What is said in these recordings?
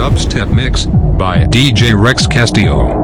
dubstep mix by DJ Rex Castillo.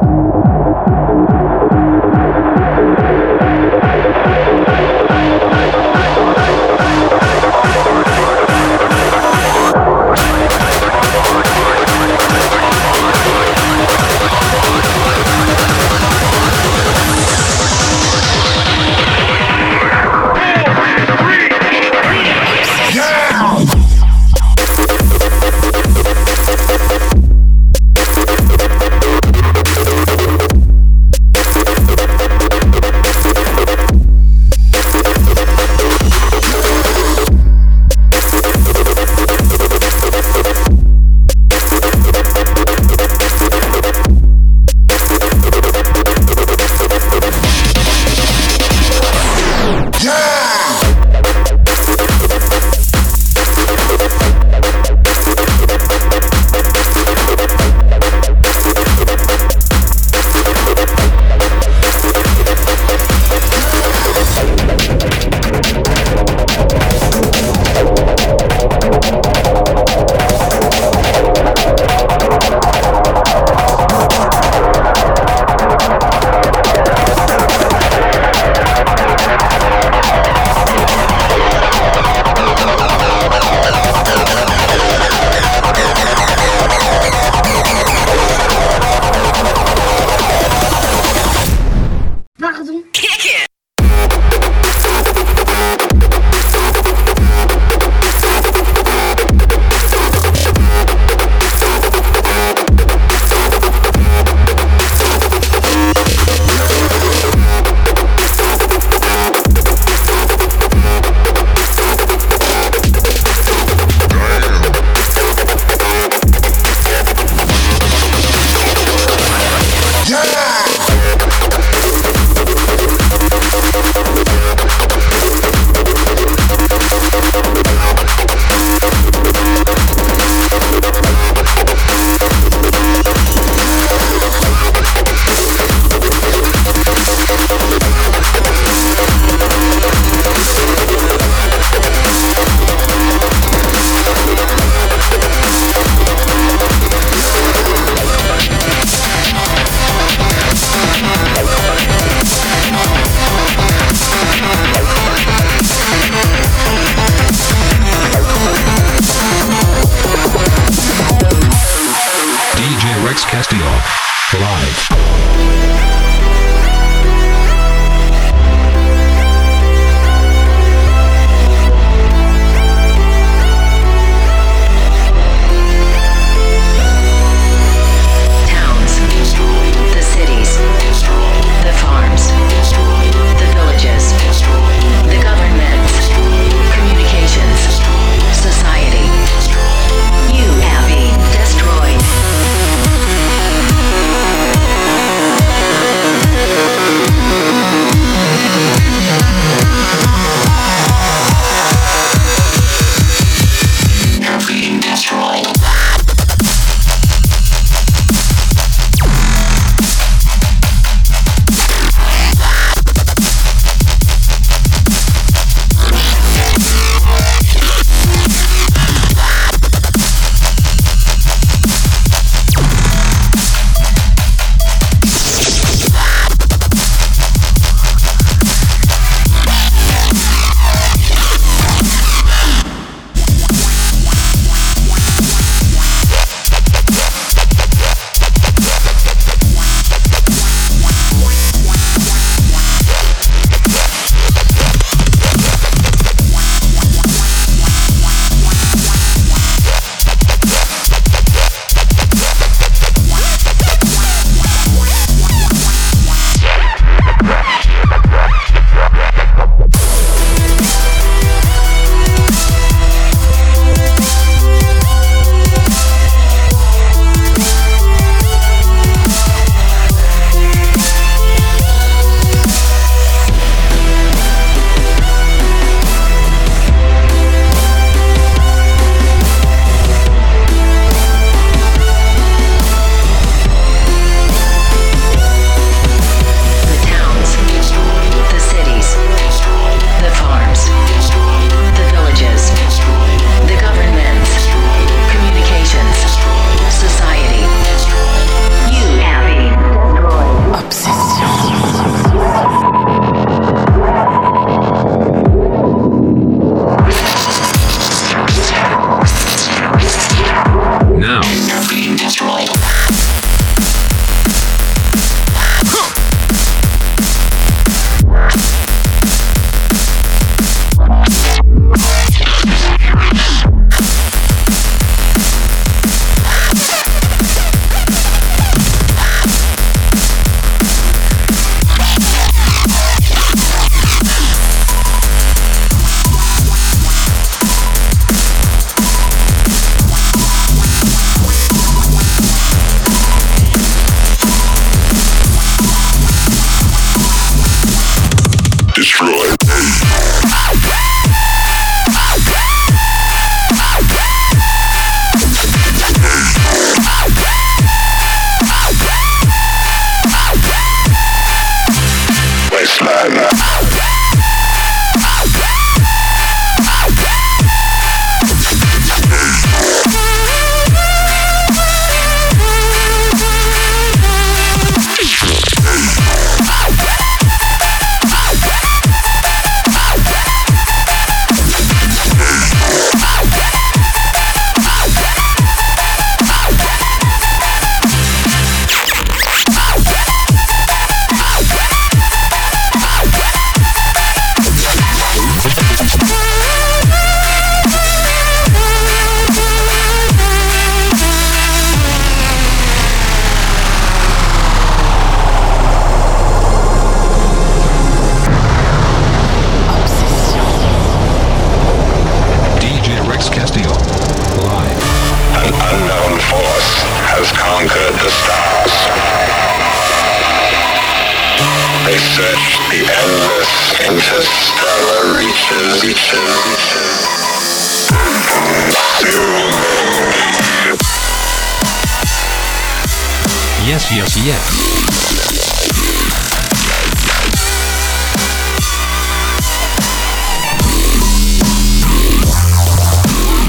RCF.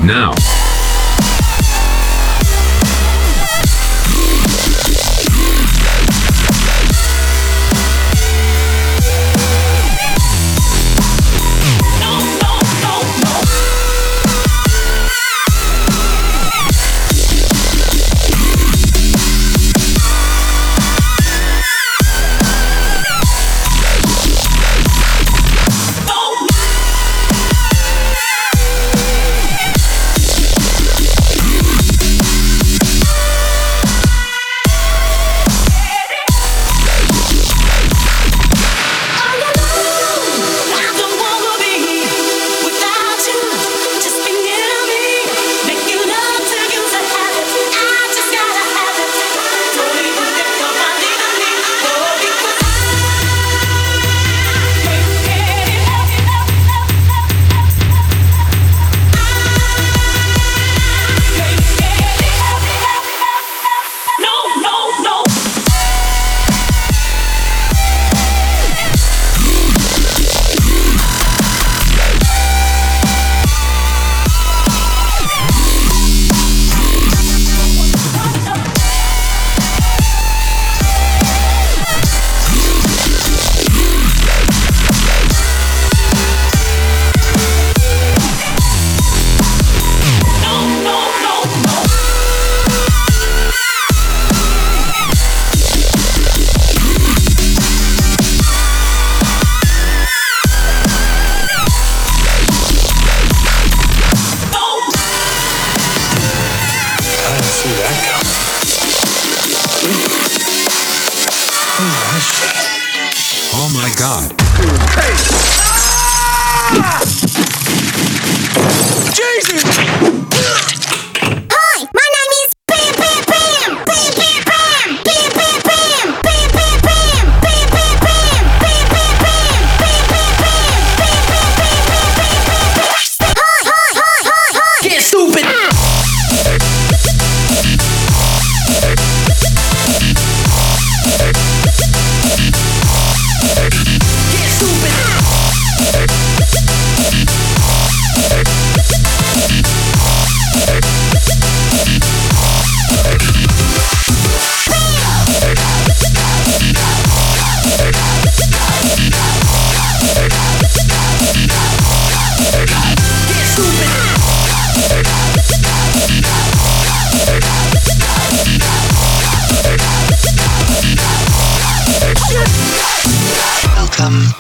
Now.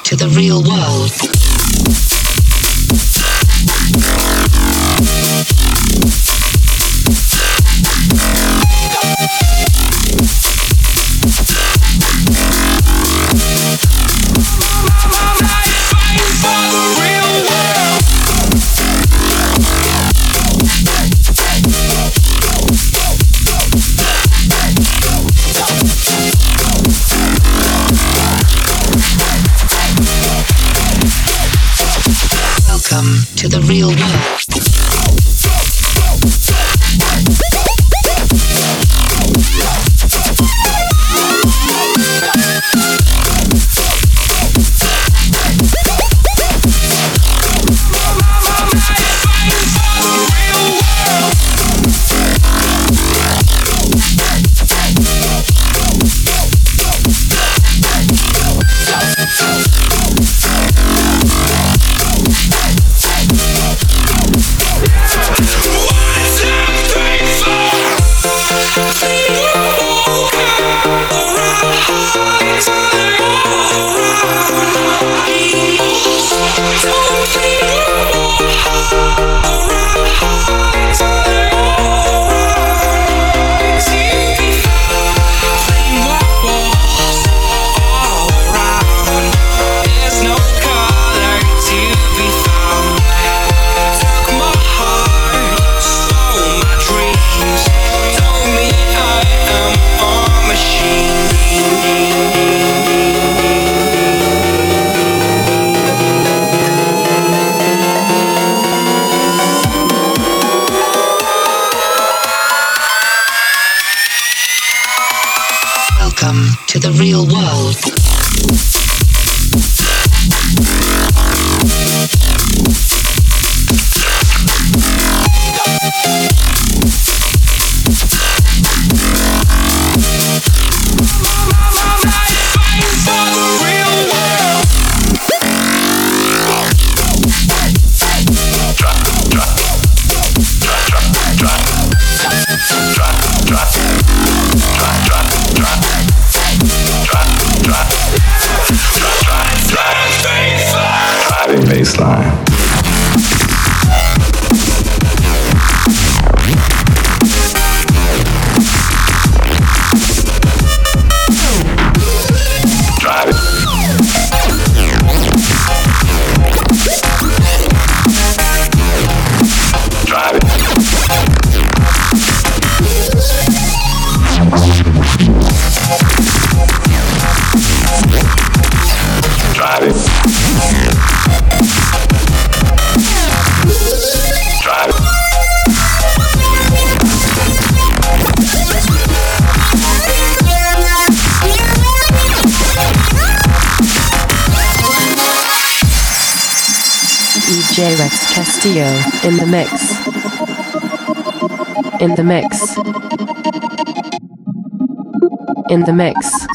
To the real world. You. one. Rex Castillo in the mix. In the mix. In the mix.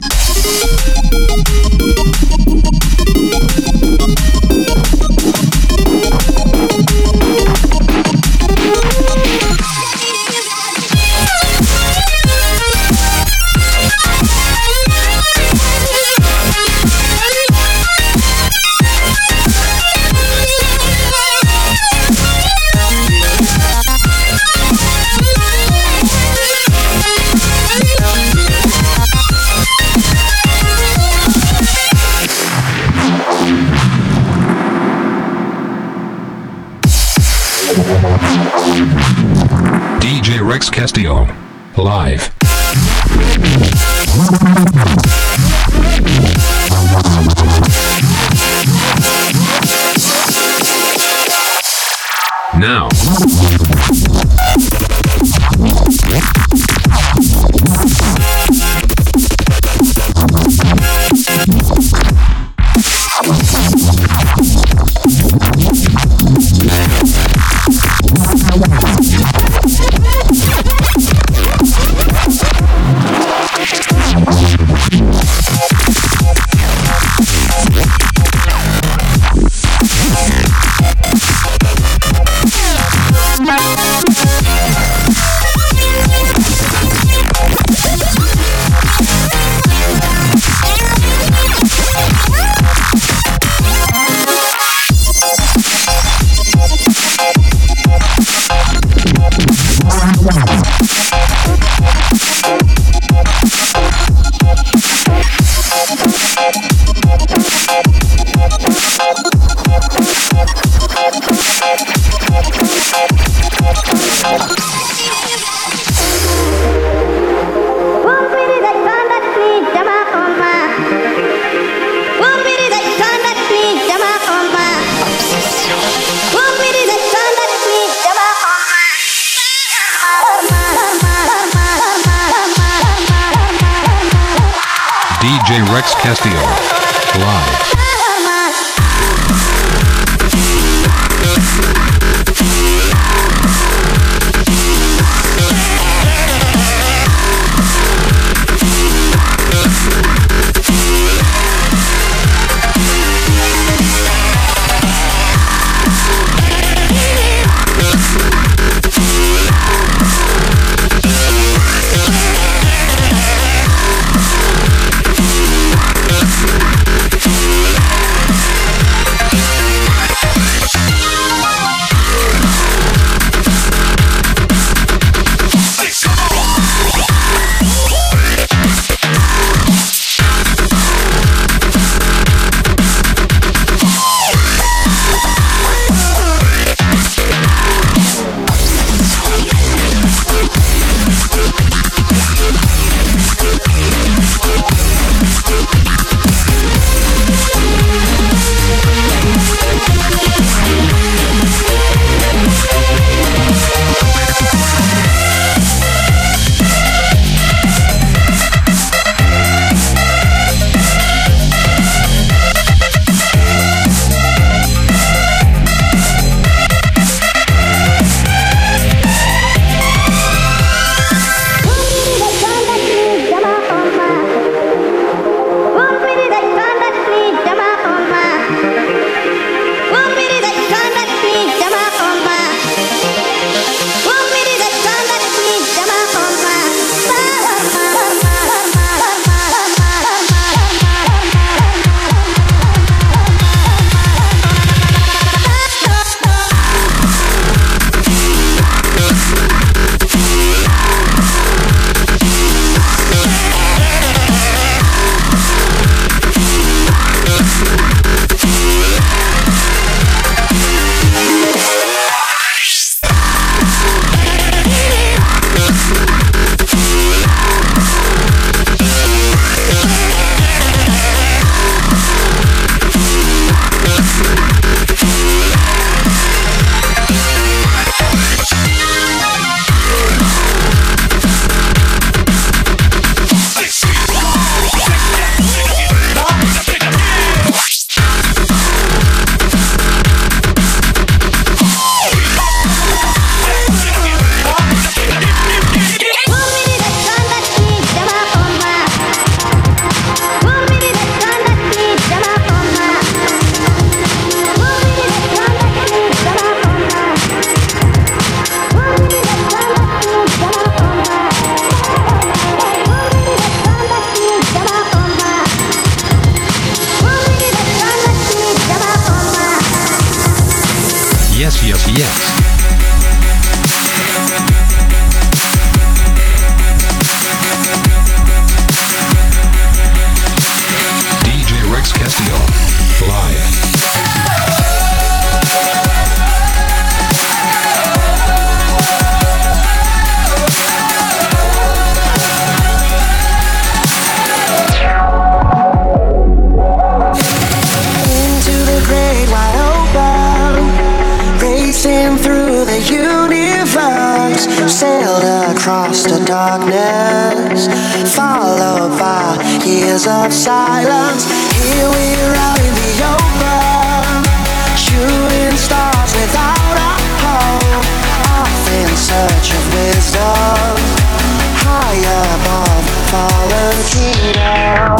fallen tree down.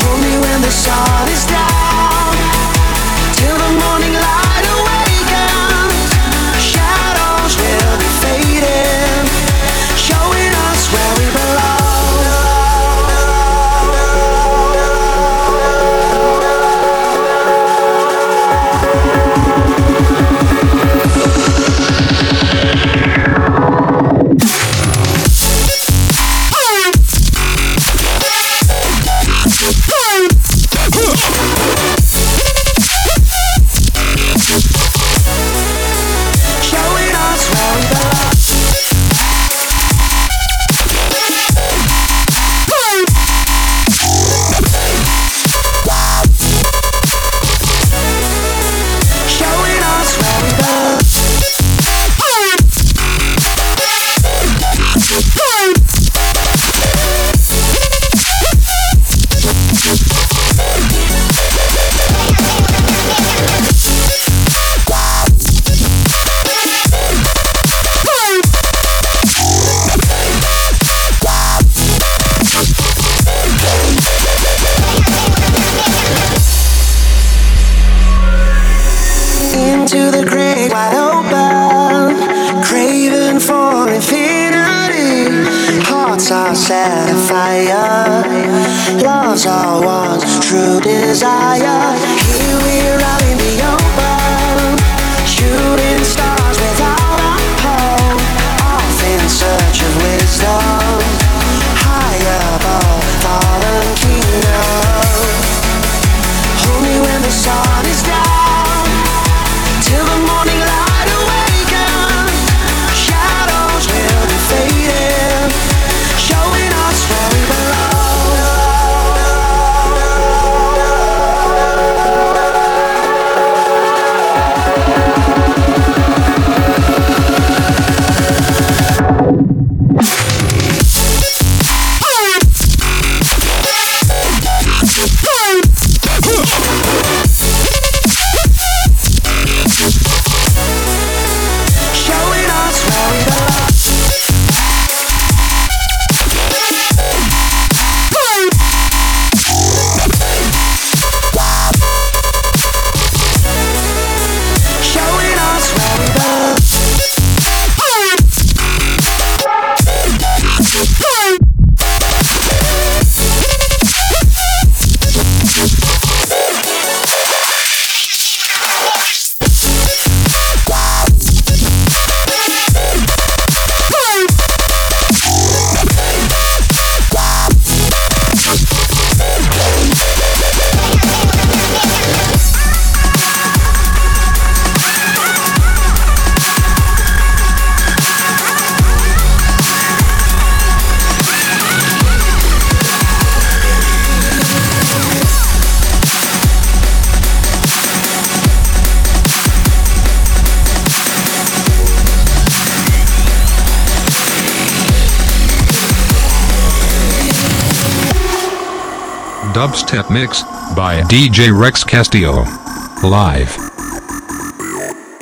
Hold me when the sun is down. hearts are set afire. Love's our one true desire. Here we are. dubstep mix by DJ Rex Castillo. Live.